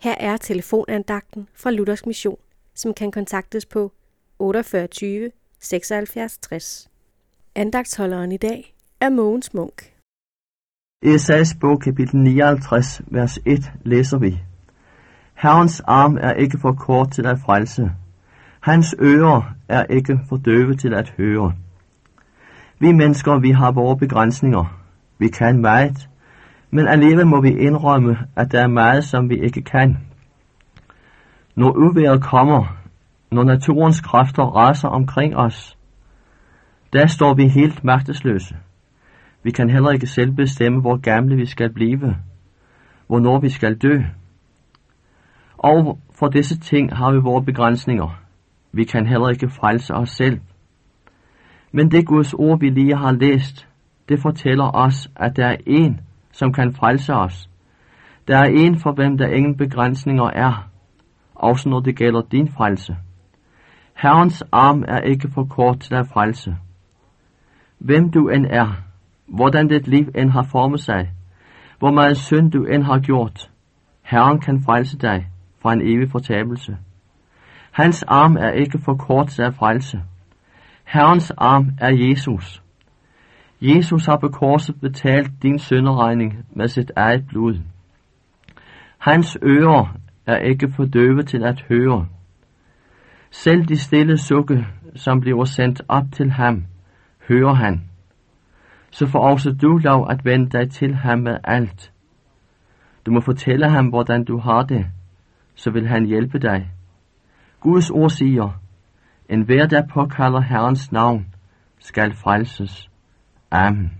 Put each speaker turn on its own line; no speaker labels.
Her er telefonandagten fra Luthers Mission, som kan kontaktes på 48 76 60. Andagtsholderen i dag er Mogens Munk.
Esajas bog kapitel 59, vers 1 læser vi. Herrens arm er ikke for kort til at frelse. Hans ører er ikke for døve til at høre. Vi mennesker, vi har vores begrænsninger. Vi kan meget, men alligevel må vi indrømme, at der er meget, som vi ikke kan. Når uværet kommer, når naturens kræfter raser omkring os, der står vi helt magtesløse. Vi kan heller ikke selv bestemme, hvor gamle vi skal blive, hvornår vi skal dø. Og for disse ting har vi vores begrænsninger. Vi kan heller ikke frelse os selv. Men det Guds ord, vi lige har læst, det fortæller os, at der er en, som kan frelse os. Der er en, for hvem der ingen begrænsninger er, også når det gælder din frelse. Herrens arm er ikke for kort til at frelse. Hvem du end er, hvordan dit liv end har formet sig, hvor meget synd du end har gjort, Herren kan frelse dig fra en evig fortabelse. Hans arm er ikke for kort til at frelse. Herrens arm er Jesus. Jesus har på korset betalt din synderegning med sit eget blod. Hans ører er ikke for døve til at høre. Selv de stille sukke, som bliver sendt op til ham, hører han. Så får også du lov at vende dig til ham med alt. Du må fortælle ham, hvordan du har det, så vil han hjælpe dig. Guds ord siger, en hver, der påkalder Herrens navn, skal frelses. Am.